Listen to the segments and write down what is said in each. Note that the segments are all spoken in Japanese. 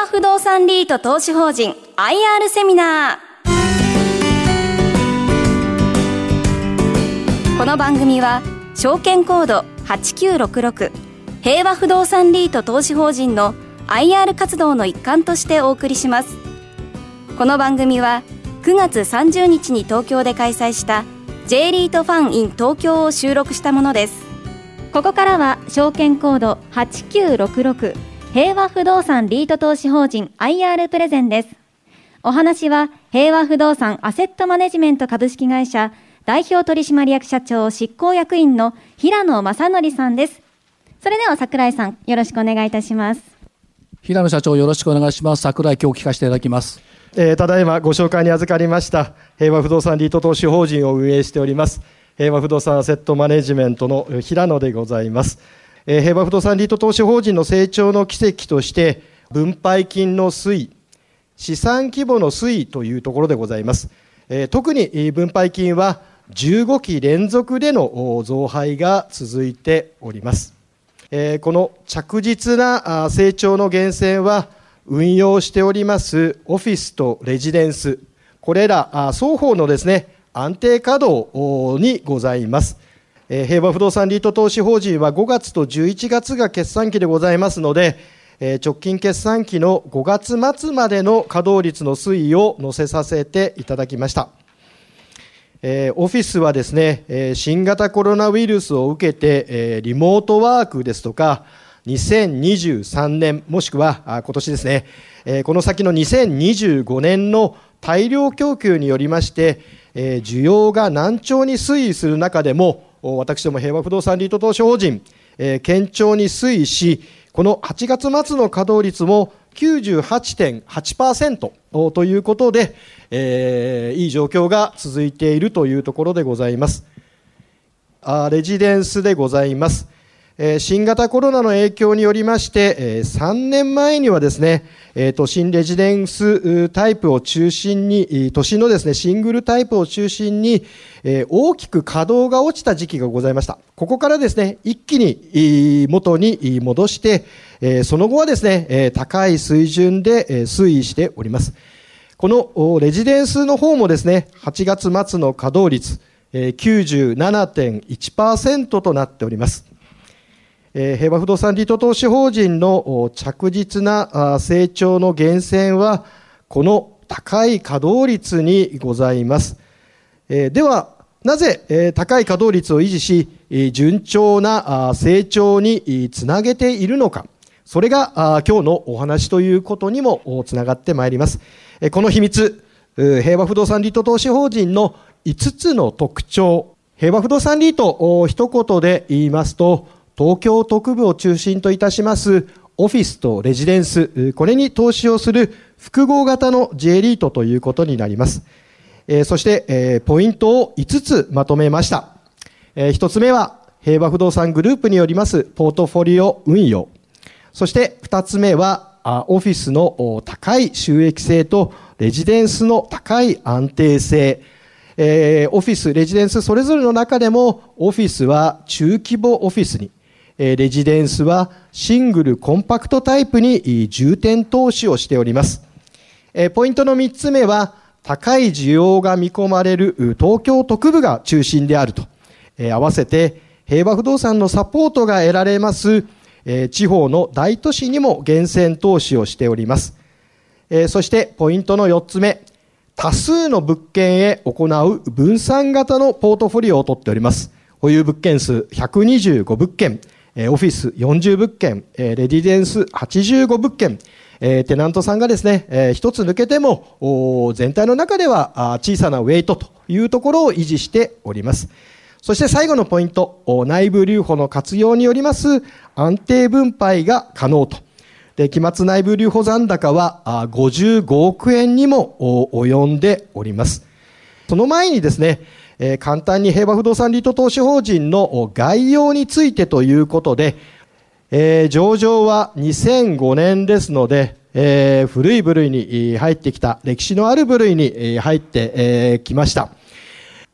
和不動産リート投資法人 IR セミナー。この番組は証券コード8966平和不動産リート投資法人の IR 活動の一環としてお送りします。この番組は9月30日に東京で開催した J リートファン in 東京を収録したものです。ここからは証券コード8966平和不動産リート投資法人 IR プレゼンですお話は平和不動産アセットマネジメント株式会社代表取締役社長執行役員の平野正則さんです。それでは桜井さん、よろしくお願いいたします。平野社長、よろしくお願いします。桜井今日聞かせていただきます。えー、ただいまご紹介に預かりました平和不動産リート投資法人を運営しております平和不動産アセットマネジメントの平野でございます。えー、平和不動産リート投資法人の成長の奇跡として分配金の推移、資産規模の推移というところでございます。えー、特に分配金は15期連続での増配が続いております。えこの着実な成長の源泉は、運用しておりますオフィスとレジデンス、これら双方のですね、安定稼働にございます。平和不動産リート投資法人は5月と11月が決算期でございますので、直近決算期の5月末までの稼働率の推移を載せさせていただきました。オフィスはですね、新型コロナウイルスを受けて、リモートワークですとか、2023年、もしくは今年ですね、この先の2025年の大量供給によりまして、需要が難聴に推移する中でも、私ども平和不動産リート投資法人、えー、堅調に推移し、この8月末の稼働率も98.8%ということで、えー、いい状況が続いているというところでございます。あレジデンスでございます。新型コロナの影響によりまして、3年前にはですね、都心レジデンスタイプを中心に、都心のですね、シングルタイプを中心に、大きく稼働が落ちた時期がございました。ここからですね、一気に元に戻して、その後はですね、高い水準で推移しております。このレジデンスの方もですね、8月末の稼働率、97.1%となっております。平和不動産リート投資法人の着実な成長の源泉は、この高い稼働率にございます。では、なぜ高い稼働率を維持し、順調な成長につなげているのか。それが今日のお話ということにもつながってまいります。この秘密、平和不動産リート投資法人の5つの特徴、平和不動産リート一言で言いますと、東京都区部を中心といたしますオフィスとレジデンス、これに投資をする複合型の J リートということになります。えそしてえ、ポイントを5つまとめましたえ。1つ目は、平和不動産グループによりますポートフォリオ運用。そして2つ目は、あオフィスの高い収益性とレジデンスの高い安定性え。オフィス、レジデンスそれぞれの中でも、オフィスは中規模オフィスに、レジデンスはシングルコンパクトタイプに重点投資をしております。ポイントの3つ目は、高い需要が見込まれる東京特部が中心であると。合わせて、平和不動産のサポートが得られます地方の大都市にも厳選投資をしております。そしてポイントの4つ目、多数の物件へ行う分散型のポートフォリオを取っております。保有物件数125物件、オフィス40物件、レディデンス85物件、テナントさんがですね、一つ抜けても、全体の中では小さなウェイトというところを維持しております。そして最後のポイント、内部留保の活用によります安定分配が可能と。で、期末内部留保残高は55億円にも及んでおります。その前にですね、えー、簡単に平和不動産リート投資法人の概要についてということで、えー、上場は2005年ですので、えー、古い部類に入ってきた、歴史のある部類に入ってきました。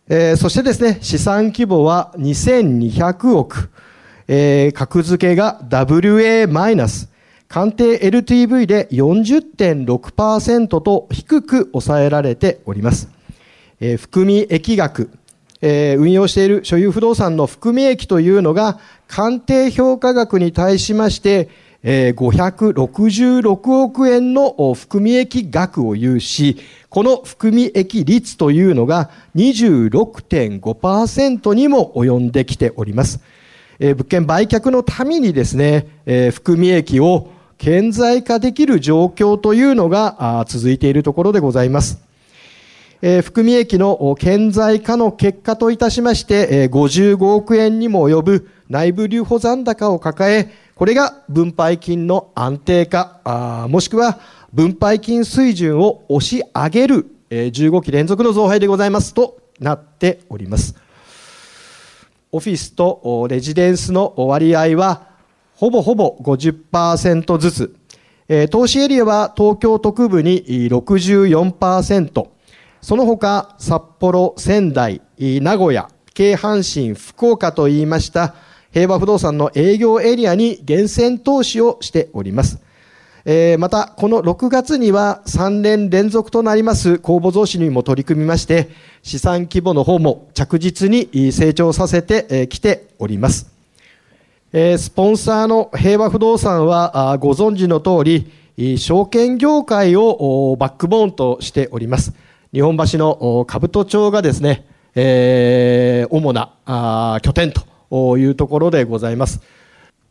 え、そしてですね、資産規模は2200億、え、格付けが WA マイナス、鑑定 LTV で40.6%と低く抑えられております。え、含み益額、え、運用している所有不動産の含み益というのが、鑑定評価額に対しまして、え、566億円の含み益額を有し、この含み益率というのが26.5%にも及んできております。え、物件売却のためにですね、え、含み益を顕在化できる状況というのが続いているところでございます。えー、含み益の顕在化の結果といたしまして、えー、55億円にも及ぶ内部留保残高を抱え、これが分配金の安定化、あもしくは分配金水準を押し上げる、えー、15期連続の増配でございます。となっております。オフィスとレジデンスの割合は、ほぼほぼ50%ずつ、えー、投資エリアは東京特部に64%、その他、札幌、仙台、名古屋、京阪神、福岡といいました平和不動産の営業エリアに厳選投資をしております。えー、また、この6月には3年連続となります公募増資にも取り組みまして、資産規模の方も着実に成長させてきております。えー、スポンサーの平和不動産はご存知の通り、証券業界をバックボーンとしております。日本橋の兜町がですね、えー、主な拠点というところでございます。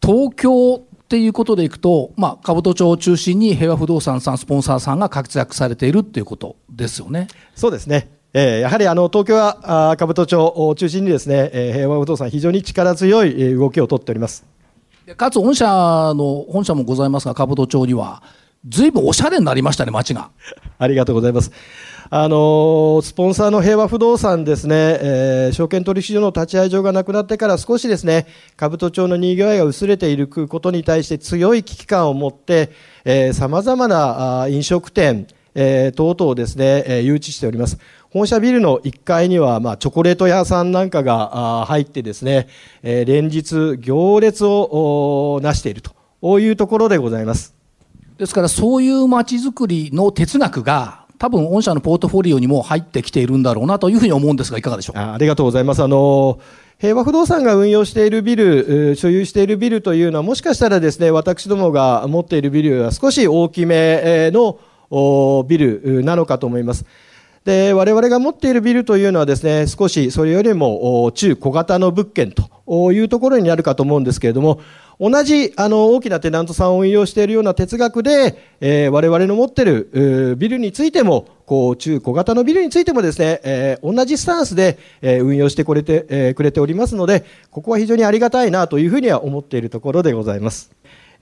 東京っていうことでいくと、まあ、兜町を中心に平和不動産さん、スポンサーさんが活躍されているっていうことですよね。そうですね。えー、やはりあの東京は兜町を中心にですね、えー、平和不動産非常に力強い動きをとっております。かつ本社の本社もございますが兜町にはずいぶんおしゃれになりましたね街が。ありがとうございます。あのスポンサーの平和不動産ですね、えー、証券取引所の立ち会い場がなくなってから少しですね、兜町のにぎわいが薄れていることに対して強い危機感を持って、さまざまな飲食店、えー、等々ですね、えー、誘致しております。本社ビルの1階には、まあ、チョコレート屋さんなんかが入ってですね、えー、連日行列をなしているというところでございます。ですからそういう街づくりの哲学が多分御社のポートフォリオにも入ってきているんだろうなというふうに思うんですがいかがでしょう？あありがとうございますあの平和不動産が運用しているビル、所有しているビルというのは、もしかしたらですね、私どもが持っているビルは少し大きめのビルなのかと思います。で、我々が持っているビルというのはですね、少しそれよりも中小型の物件というところにあるかと思うんですけれども、同じあの大きなテナントさんを運用しているような哲学で、えー、我々の持っているビルについても、こう中小型のビルについてもですね、えー、同じスタンスで、え、運用してくれて、え、くれておりますので、ここは非常にありがたいなというふうには思っているところでございます。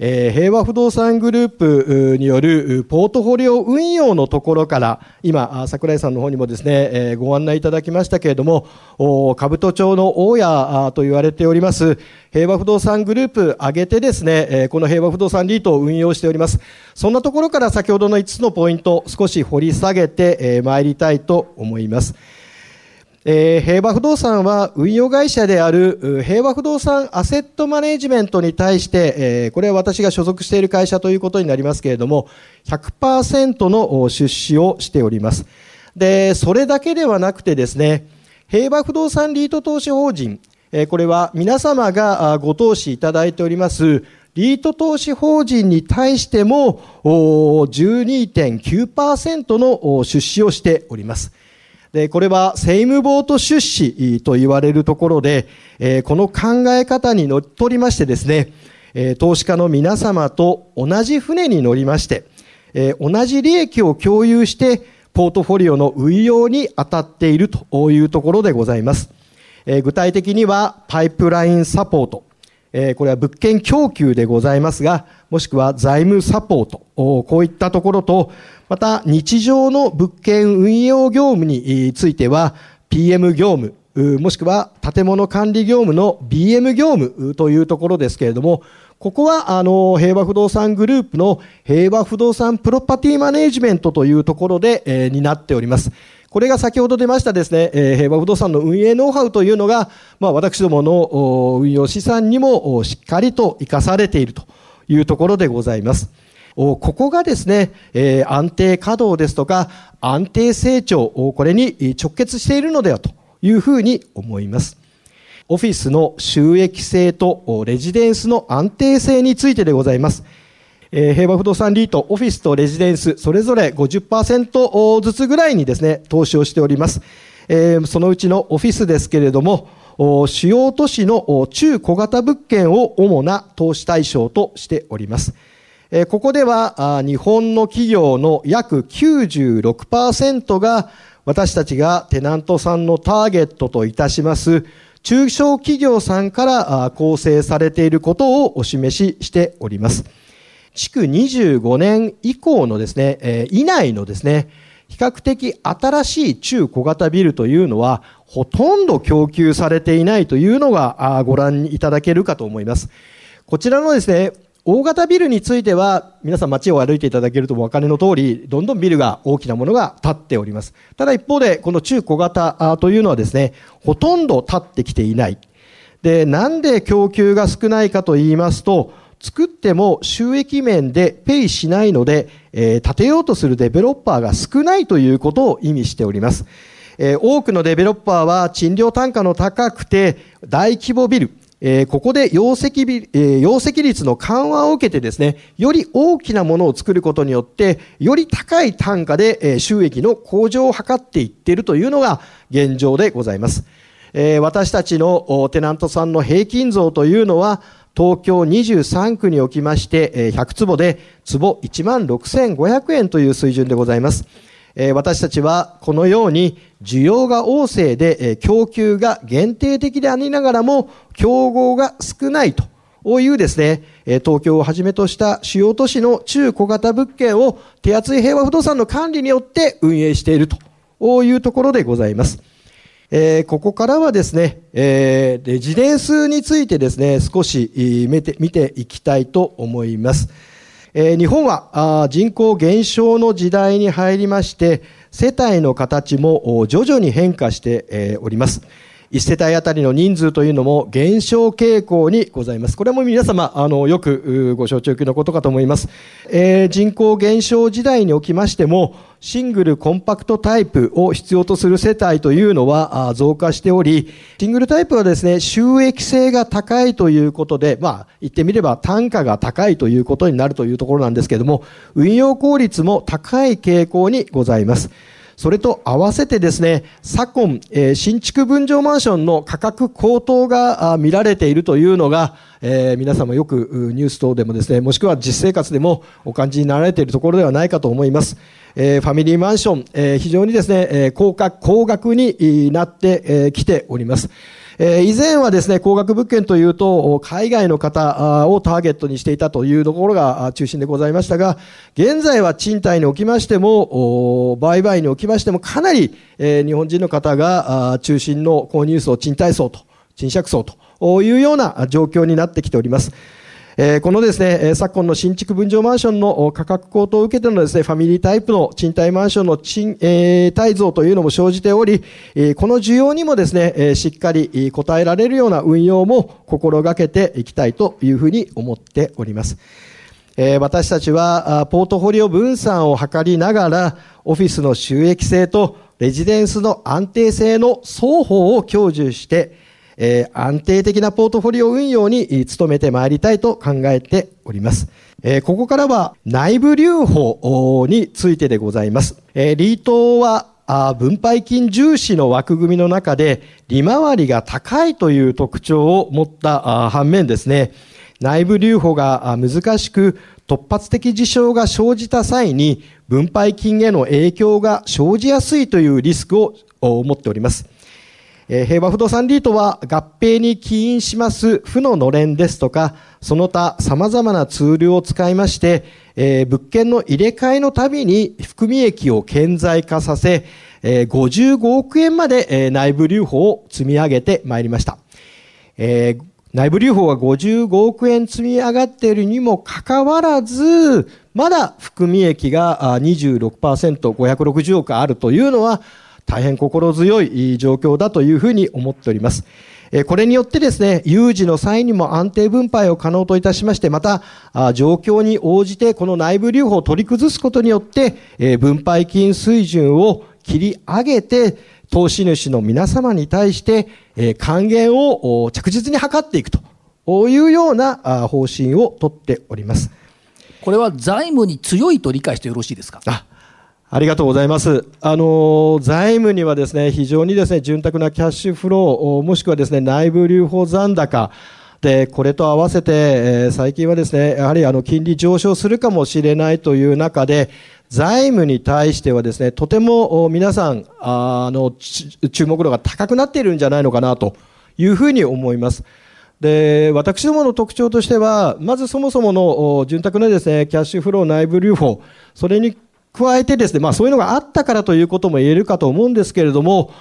えー、平和不動産グループによるポートフォリオ運用のところから、今、桜井さんの方にもですね、えー、ご案内いただきましたけれども、兜町の大家と言われております、平和不動産グループ挙げてですね、えー、この平和不動産リートを運用しております。そんなところから先ほどの5つのポイント、少し掘り下げて、えー、参りたいと思います。えー、平和不動産は運用会社である平和不動産アセットマネジメントに対して、えー、これは私が所属している会社ということになりますけれども、100%の出資をしております。で、それだけではなくてですね、平和不動産リート投資法人、えー、これは皆様がご投資いただいておりますリート投資法人に対しても12.9%の出資をしております。で、これは政務ボート出資と言われるところで、えこの考え方にのっとりましてですね、え投資家の皆様と同じ船に乗りまして、え同じ利益を共有して、ポートフォリオの運用に当たっているというところでございます。え具体的には、パイプラインサポート、えこれは物件供給でございますが、もしくは財務サポート、こういったところと、また日常の物件運用業務については PM 業務、もしくは建物管理業務の BM 業務というところですけれども、ここは、あの、平和不動産グループの平和不動産プロパティマネジメントというところで、えー、担っております。これが先ほど出ましたですね、えー、平和不動産の運営ノウハウというのが、まあ、私どもの運用資産にもしっかりと活かされているというところでございます。ここがですね、えー、安定稼働ですとか安定成長、これに直結しているのではというふうに思います。オフィスの収益性とレジデンスの安定性についてでございます。えー、平和不動産リート、オフィスとレジデンス、それぞれ50%ずつぐらいにですね、投資をしております。えー、そのうちのオフィスですけれども、主要都市の中小型物件を主な投資対象としております。ここでは日本の企業の約96%が私たちがテナントさんのターゲットといたします中小企業さんから構成されていることをお示ししております。築25年以降のですね、以内のですね、比較的新しい中小型ビルというのは、ほとんど供給されていないというのがご覧いただけるかと思います。こちらのですね、大型ビルについては、皆さん街を歩いていただけるとお分かりの通り、どんどんビルが大きなものが建っております。ただ一方で、この中小型というのはですね、ほとんど建ってきていない。で、なんで供給が少ないかと言いますと、作っても収益面でペイしないので、えー、建てようとするデベロッパーが少ないということを意味しております。えー、多くのデベロッパーは賃料単価の高くて大規模ビル、えー、ここで容積ビ、えー、容積率の緩和を受けてですね、より大きなものを作ることによって、より高い単価で、えー、収益の向上を図っていっているというのが現状でございます。えー、私たちのテナントさんの平均増というのは、東京23区におきまして、100坪で坪1万6500円という水準でございます。私たちはこのように需要が旺盛で供給が限定的でありながらも競合が少ないというですね、東京をはじめとした主要都市の中小型物件を手厚い平和不動産の管理によって運営しているというところでございます。えー、ここからはですね、えー、レジデンスについてですね、少し見て見ていきたいと思います。えー、日本は人口減少の時代に入りまして、世帯の形も徐々に変化してえおります。1世帯あたりの人数というのも減少傾向にございます。これも皆様、あの、よくご承知おきのことかと思います。えー、人口減少時代におきましても、シングルコンパクトタイプを必要とする世帯というのは増加しており、シングルタイプはですね、収益性が高いということで、まあ、言ってみれば単価が高いということになるというところなんですけれども、運用効率も高い傾向にございます。それと合わせてですね、昨今、えー、新築分譲マンションの価格高騰が見られているというのが、えー、皆様よくニュース等でもですね、もしくは実生活でもお感じになられているところではないかと思います。えー、ファミリーマンション、えー、非常にですね、え、高価、高額になってきております。え以前はですね、高額物件というと、海外の方をターゲットにしていたというところが中心でございましたが、現在は賃貸におきましても、売買におきましても、かなり、え日本人の方が中心の購入層、賃貸層と、賃借層というような状況になってきております。えー、このですね、昨今の新築分譲マンションの価格高騰を受けてのですね、ファミリータイプの賃貸マンションの賃、えー、貸増というのも生じており、この需要にもですね、え、しっかり応えられるような運用も心がけていきたいというふうに思っております。え、私たちはポートフォリオ分散を図りながら、オフィスの収益性とレジデンスの安定性の双方を享受して、えー、安定的なポートフォリオ運用に努めてまいりたいと考えております。えー、ここからは内部留保についてでございます。えー、リートは分配金重視の枠組みの中で利回りが高いという特徴を持った反面ですね、内部留保が難しく突発的事象が生じた際に分配金への影響が生じやすいというリスクを持っております。平和不動産リートは合併に起因します負ののれんですとか、その他様々なツールを使いまして、物件の入れ替えのたびに含み益を顕在化させ、え55億円まで、内部留保を積み上げてまいりました。内部留保が55億円積み上がっているにもかかわらず、まだ含み益が26%、560億あるというのは、大変心強い状況だというふうに思っております。これによってですね、有事の際にも安定分配を可能といたしまして、また、状況に応じてこの内部留保を取り崩すことによって、分配金水準を切り上げて、投資主の皆様に対して、還元を着実に図っていくというような方針をとっております。これは財務に強いと理解してよろしいですか？あありがとうございます。あの、財務にはですね、非常にですね、潤沢なキャッシュフロー、もしくはですね、内部留保残高、で、これと合わせて、えー、最近はですね、やはりあの、金利上昇するかもしれないという中で、財務に対してはですね、とても皆さん、あの、注目度が高くなっているんじゃないのかなというふうに思います。で、私どもの特徴としては、まずそもそもの潤沢なですね、キャッシュフロー内部留保、それに加えてですね、まあそういうのがあったからということも言えるかと思うんですけれども、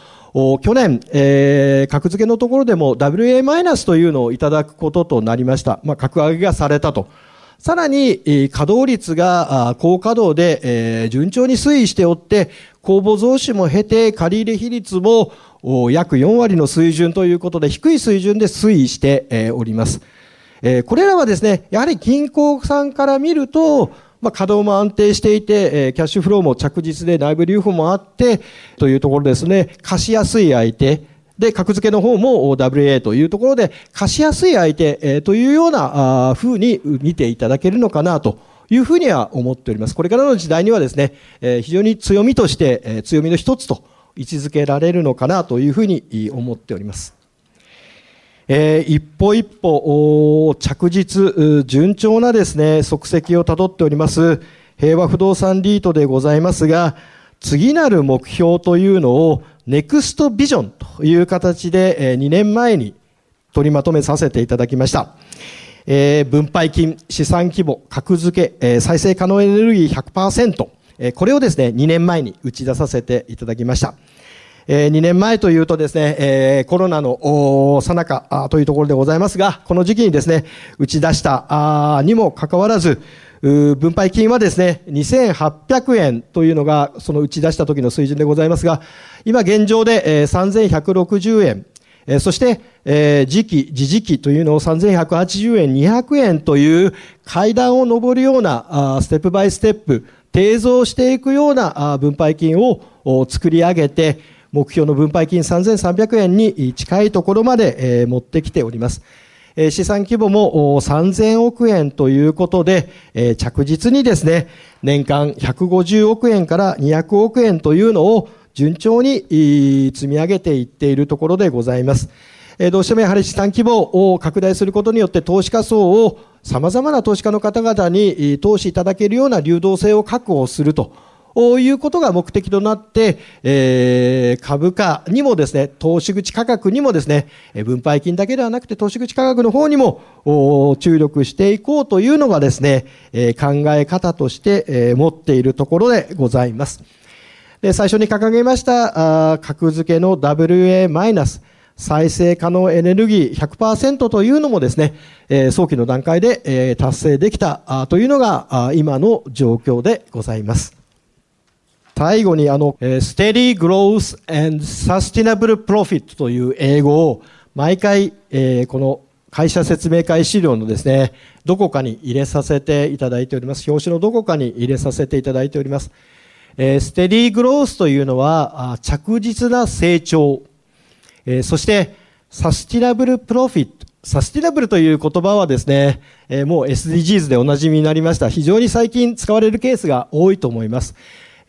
去年、えー、格付けのところでも WA マイナスというのをいただくこととなりました。まあ、格上げがされたと。さらに、稼働率が高稼働で、順調に推移しておって、公募増資も経て、借入比率も約4割の水準ということで、低い水準で推移しております。これらはですね、やはり銀行さんから見ると、まあ、稼働も安定していて、え、キャッシュフローも着実で内部留保もあって、というところですね、貸しやすい相手、で、格付けの方も WA というところで、貸しやすい相手、え、というような風に見ていただけるのかなというふうには思っております。これからの時代にはですね、え、非常に強みとして、え、強みの一つと位置づけられるのかなというふうに思っております。えー、一歩一歩着実、順調なですね、足跡をたどっております、平和不動産リートでございますが、次なる目標というのを、ネクストビジョンという形で、えー、2年前に取りまとめさせていただきました。えー、分配金、資産規模、格付け、えー、再生可能エネルギー100%、えー、これをですね、2年前に打ち出させていただきました。え、2年前というとですね、え、コロナのさなかというところでございますが、この時期にですね、打ち出したにもかかわらず、分配金はですね、2800円というのが、その打ち出した時の水準でございますが、今現状で、えー、3160円、え、そして、えー、時期、時時期というのを3180円、200円という階段を上るようなあステップバイステップ、低増していくようなあ分配金を作り上げて、目標の分配金3300円に近いところまで持ってきております。資産規模も3000億円ということで、着実にですね、年間150億円から200億円というのを順調に積み上げていっているところでございます。どうしてもやはり資産規模を拡大することによって投資家層を様々な投資家の方々に投資いただけるような流動性を確保すると。いうことが目的となって、えー、株価にもですね、投資口価格にもですね、分配金だけではなくて投資口価格の方にも注力していこうというのがですね、え、考え方として、え、持っているところでございます。で最初に掲げましたあ格付けの WA マイナス再生可能エネルギー100%というのもですね、え、早期の段階で、え、達成できたあというのがあ今の状況でございます。最後にあの、Steady Growth and Sustainable Profit という英語を毎回、えー、この会社説明会資料のですね、どこかに入れさせていただいております。表紙のどこかに入れさせていただいております。えー、ステディグロースというのは、あ着実な成長。えー、そして、サスティナブルプロフィット。サスティナブルという言葉はですね、え、もう SDGs でおなじみになりました。非常に最近使われるケースが多いと思います。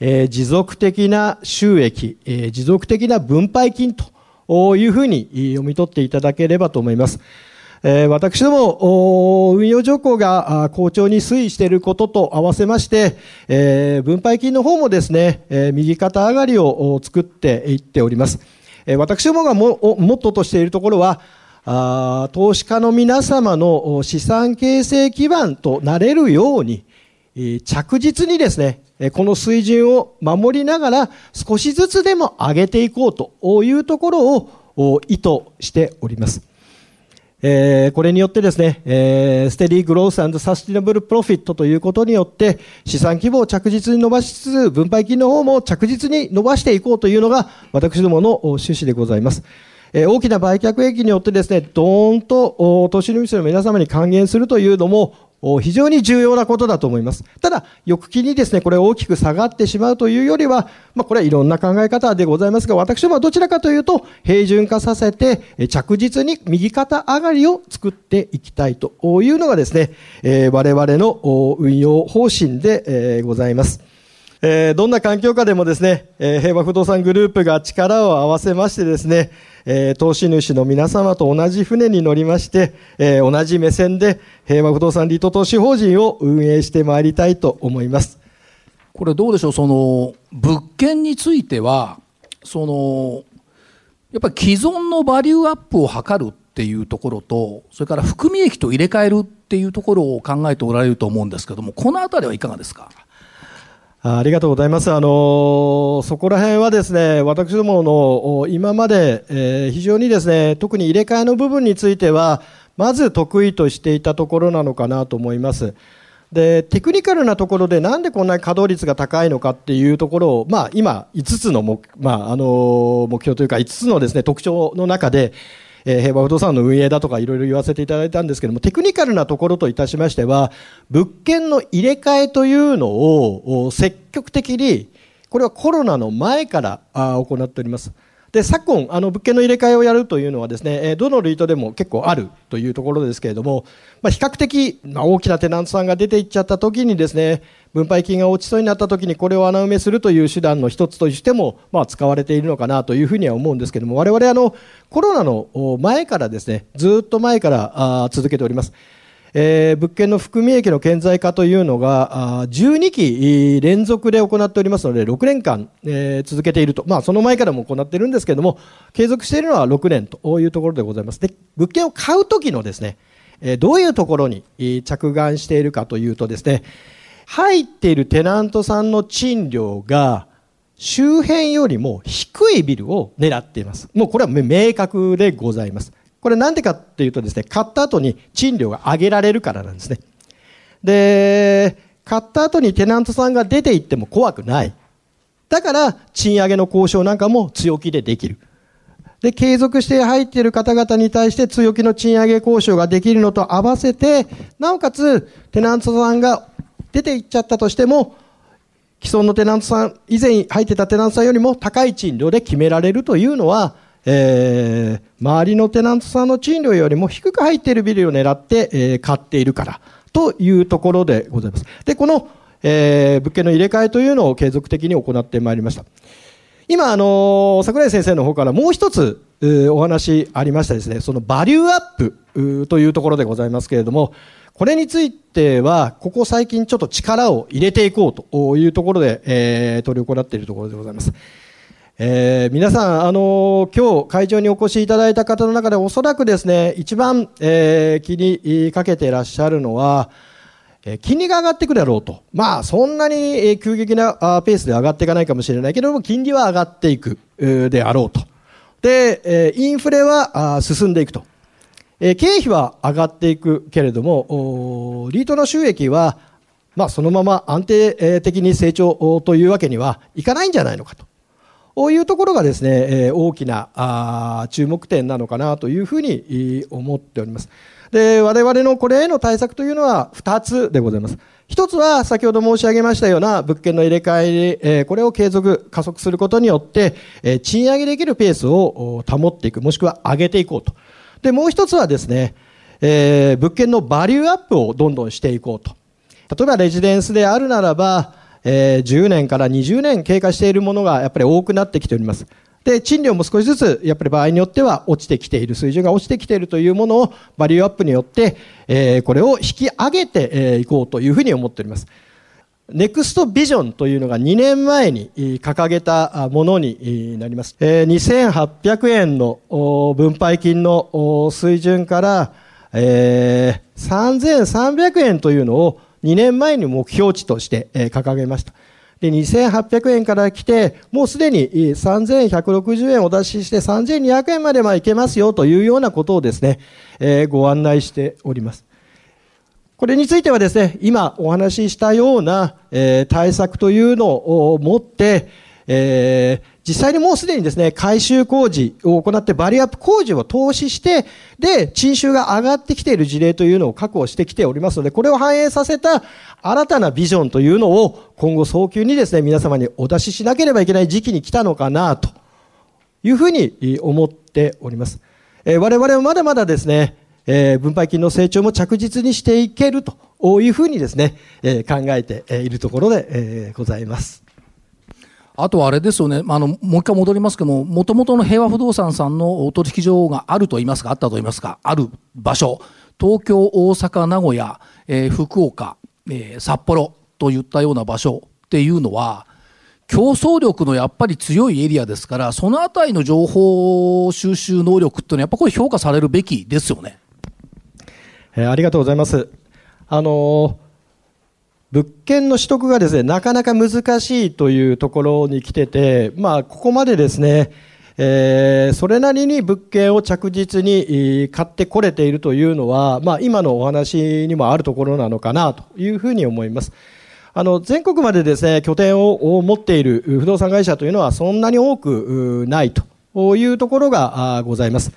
え、持続的な収益、え、持続的な分配金というふうに読み取っていただければと思います。え、私ども、運用条項が好調に推移していることと合わせまして、え、分配金の方もですね、え、右肩上がりを作っていっております。え、私どもがもモットーとしているところは、あ投資家の皆様の資産形成基盤となれるように、着実にですね、この水準を守りながら少しずつでも上げていこうというところを意図しております。えー、これによってですね、えー、 Steady Growth Sustainable Profit ということによって資産規模を着実に伸ばしつつ分配金の方も着実に伸ばしていこうというのが私どもの趣旨でございます。えー、大きな売却益によってですね、どーんと投資主の皆様に還元するというのも、非常に重要なことだと思います。ただ、翌期にですね、これ大きく下がってしまうというよりは、まあ、これはいろんな考え方でございますが、私どもはどちらかというと、平準化させて、着実に右肩上がりを作っていきたいというのがですね、えー、我々の運用方針で、え、ございます。えー、どんな環境下でもですね、えー、平和不動産グループが力を合わせましてですね、えー、投資主の皆様と同じ船に乗りまして、え、同じ目線で平和不動産リート投資法人を運営してまいりたいと思います。これどうでしょう、その物件については、そのやっぱり既存のバリューアップを図るっていうところと、それから含み益と入れ替えるっていうところを考えておられると思うんですけども、このあたりはいかがですか？ありがとうございます。あのそこら辺はですね、私どもの今まで、えー、非常にですね、特に入れ替えの部分については、まず得意としていたところなのかなと思います。で、テクニカルなところでなんでこんなに稼働率が高いのかっていうところを、まあ今5つの目,、まあ、あの目標というか5つのですね、特徴の中で、えー、平和不動産の運営だとかいろいろ言わせていただいたんですけども、テクニカルなところといたしましては、物件の入れ替えというのを積極的に、これはコロナの前から行っております。で昨今あの物件の入れ替えをやるというのはですねどのルートでも結構あるというところですけれども、まあ、比較的、まあ、大きなテナントさんが出ていっちゃった時にですね分配金が落ちそうになった時にこれを穴埋めするという手段の一つとしても、まあ、使われているのかなというふうには思うんですけども我々あのコロナの前からですねずっと前からあ続けております。えー、物件の含み益の顕在化というのが12期連続で行っておりますので6年間、えー、続けていると、まあ、その前からも行っているんですけれども継続しているのは6年というところでございます。で物件を買う時のですね、えー、どういうところに着眼しているかというとですね入っているテナントさんの賃料が周辺よりも低いビルを狙っています。もうこれは明確でございます。これなんでかっていうとですね、買った後に賃料が上げられるからなんですね。で、買った後にテナントさんが出て行っても怖くない。だから、賃上げの交渉なんかも強気でできる。で、継続して入っている方々に対して強気の賃上げ交渉ができるのと合わせて、なおかつ、テナントさんが出て行っちゃったとしても、既存のテナントさん、以前入ってたテナントさんよりも高い賃料で決められるというのは、えー、周りのテナントさんの賃料よりも低く入っているビルを狙って、えー、買っているからというところでございます。で、この、えー、物件の入れ替えというのを継続的に行ってまいりました。今、あの、桜井先生の方からもう一つ、お話ありましたですね、そのバリューアップというところでございますけれども、これについては、ここ最近ちょっと力を入れていこうというところで、えー、取り行っているところでございます。えー、皆さん、あのー、今日会場にお越しいただいた方の中でおそらくですね、一番、えー、気にかけていらっしゃるのは、えー、金利が上がってくるだろうと。まあ、そんなに、え急激なあペースで上がっていかないかもしれないけれども、金利は上がっていく、えー、であろうと。で、えー、インフレはあ進んでいくと。えー、経費は上がっていくけれども、リートの収益は、まあ、そのまま安定的に成長というわけにはいかないんじゃないのかと。こういうところがですね、え大きな注目点なのかなというふうに思っております。で、我々のこれへの対策というのは2つでございます。一つは先ほど申し上げましたような物件の入れ替え、えこれを継続、加速することによって、え賃上げできるペースを保っていく、もしくは上げていこうと。で、もう一つはですね、えー、物件のバリューアップをどんどんしていこうと。例えばレジデンスであるならば、えー、10年から20年経過しているものがやっぱり多くなってきております。で、賃料も少しずつ、やっぱり場合によっては落ちてきている、水準が落ちてきているというものを、バリューアップによって、えー、これを引き上げてい、えー、こうというふうに思っております。ネクストビジョンというのが2年前に掲げたものになります。2800円の分配金の水準から3300円というのを2年前に目標値として掲げました。で、2800円から来て、もうすでに3160円お出しして3200円まではいけますよというようなことをですね、えー、ご案内しております。これについてはですね、今お話ししたような、えー、対策というのを持って、えー、実際にもうすでにですね、改修工事を行ってバリアップ工事を投資して、で、賃収が上がってきている事例というのを確保してきておりますので、これを反映させた新たなビジョンというのを今後早急にですね、皆様にお出ししなければいけない時期に来たのかな、というふうに思っております。えー、我々はまだまだですね、えー、分配金の成長も着実にしていけるというふうにですね、えー、考えているところで、えー、ございます。あとはあれですよね、あのもう一回戻りますけども、もともとの平和不動産さんの取引所があると言いますか、あったと言いますか、ある場所、東京、大阪、名古屋、えー、福岡、えー、札幌といったような場所っていうのは、競争力のやっぱり強いエリアですから、そのあたりの情報収集能力っていうのは、やっぱこれ評価されるべきですよね。えー、ありがとうございます。あの物件の取得がですね、なかなか難しいというところに来てて、まあ、ここまでですね、えー、それなりに物件を着実に買ってこれているというのは、まあ、今のお話にもあるところなのかなというふうに思います。あの、全国までですね、拠点を持っている不動産会社というのはそんなに多くないというところがございます。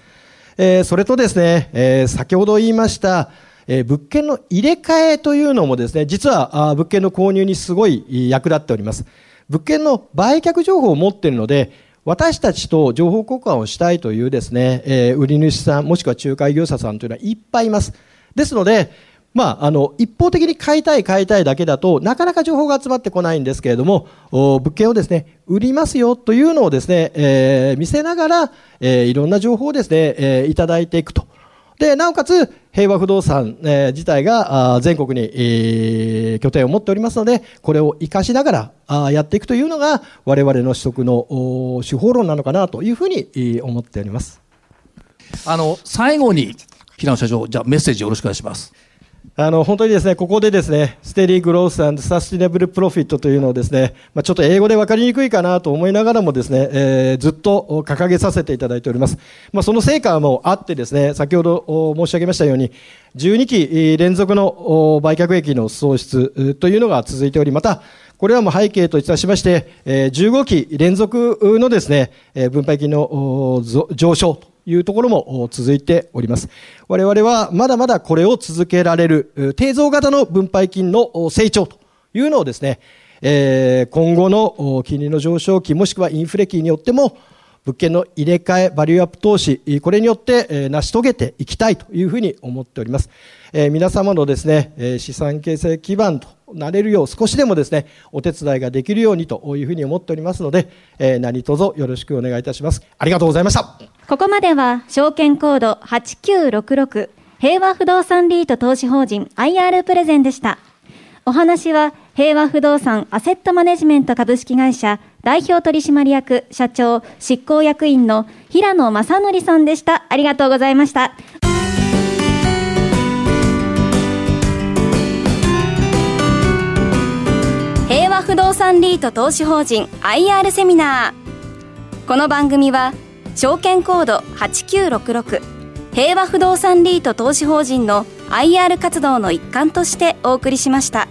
えー、それとですね、えー、先ほど言いました、えー、物件の入れ替えというのもですね、実はあ物件の購入にすごい役立っております。物件の売却情報を持っているので、私たちと情報交換をしたいというですね、えー、売り主さん、もしくは仲介業者さんというのはいっぱいいます。ですので、まあ、あの、一方的に買いたい買いたいだけだとなかなか情報が集まってこないんですけれども、物件をですね、売りますよというのをですね、えー、見せながら、えー、いろんな情報をですね、えー、いただいていくと。で、なおかつ、平和不動産、えー、自体が全国に、えー、拠点を持っておりますので、これを活かしながらあやっていくというのが、我々の取得の手法論なのかなというふうに、思っております。あの、最後に、平野社長、じゃメッセージよろしくお願いします。あの、本当にですね、ここでですね、ステディグロースサスティナブルプロフィットというのをですね、まあ、ちょっと英語で分かりにくいかなと思いながらもですね、えー、ずっと掲げさせていただいております。まあ、その成果もあってですね、先ほど申し上げましたように、12期連続の売却益の創出というのが続いており、また、これらもう背景といたしまして、15期連続のですね、分配金の上昇いうところも続いております。我々はまだまだこれを続けられる、低増型の分配金の成長というのをですね、え今後の金利の上昇期もしくはインフレ期によっても物件の入れ替え、バリューアップ投資、これによって成し遂げていきたいというふうに思っております。皆様のですね、資産形成基盤となれるよう少しでもですね、お手伝いができるようにというふうに思っておりますので、何卒よろしくお願いいたします。ありがとうございました。ここまでは証券コード8966平和不動産リート投資法人 IR プレゼンでした。お話は平和不動産アセットマネジメント株式会社代表取締役社長執行役員の平野正則さんでした。ありがとうございました。平和不動産リート投資法人 IR セミナー。この番組は証券コード8966平和不動産リート投資法人の IR 活動の一環としてお送りしました。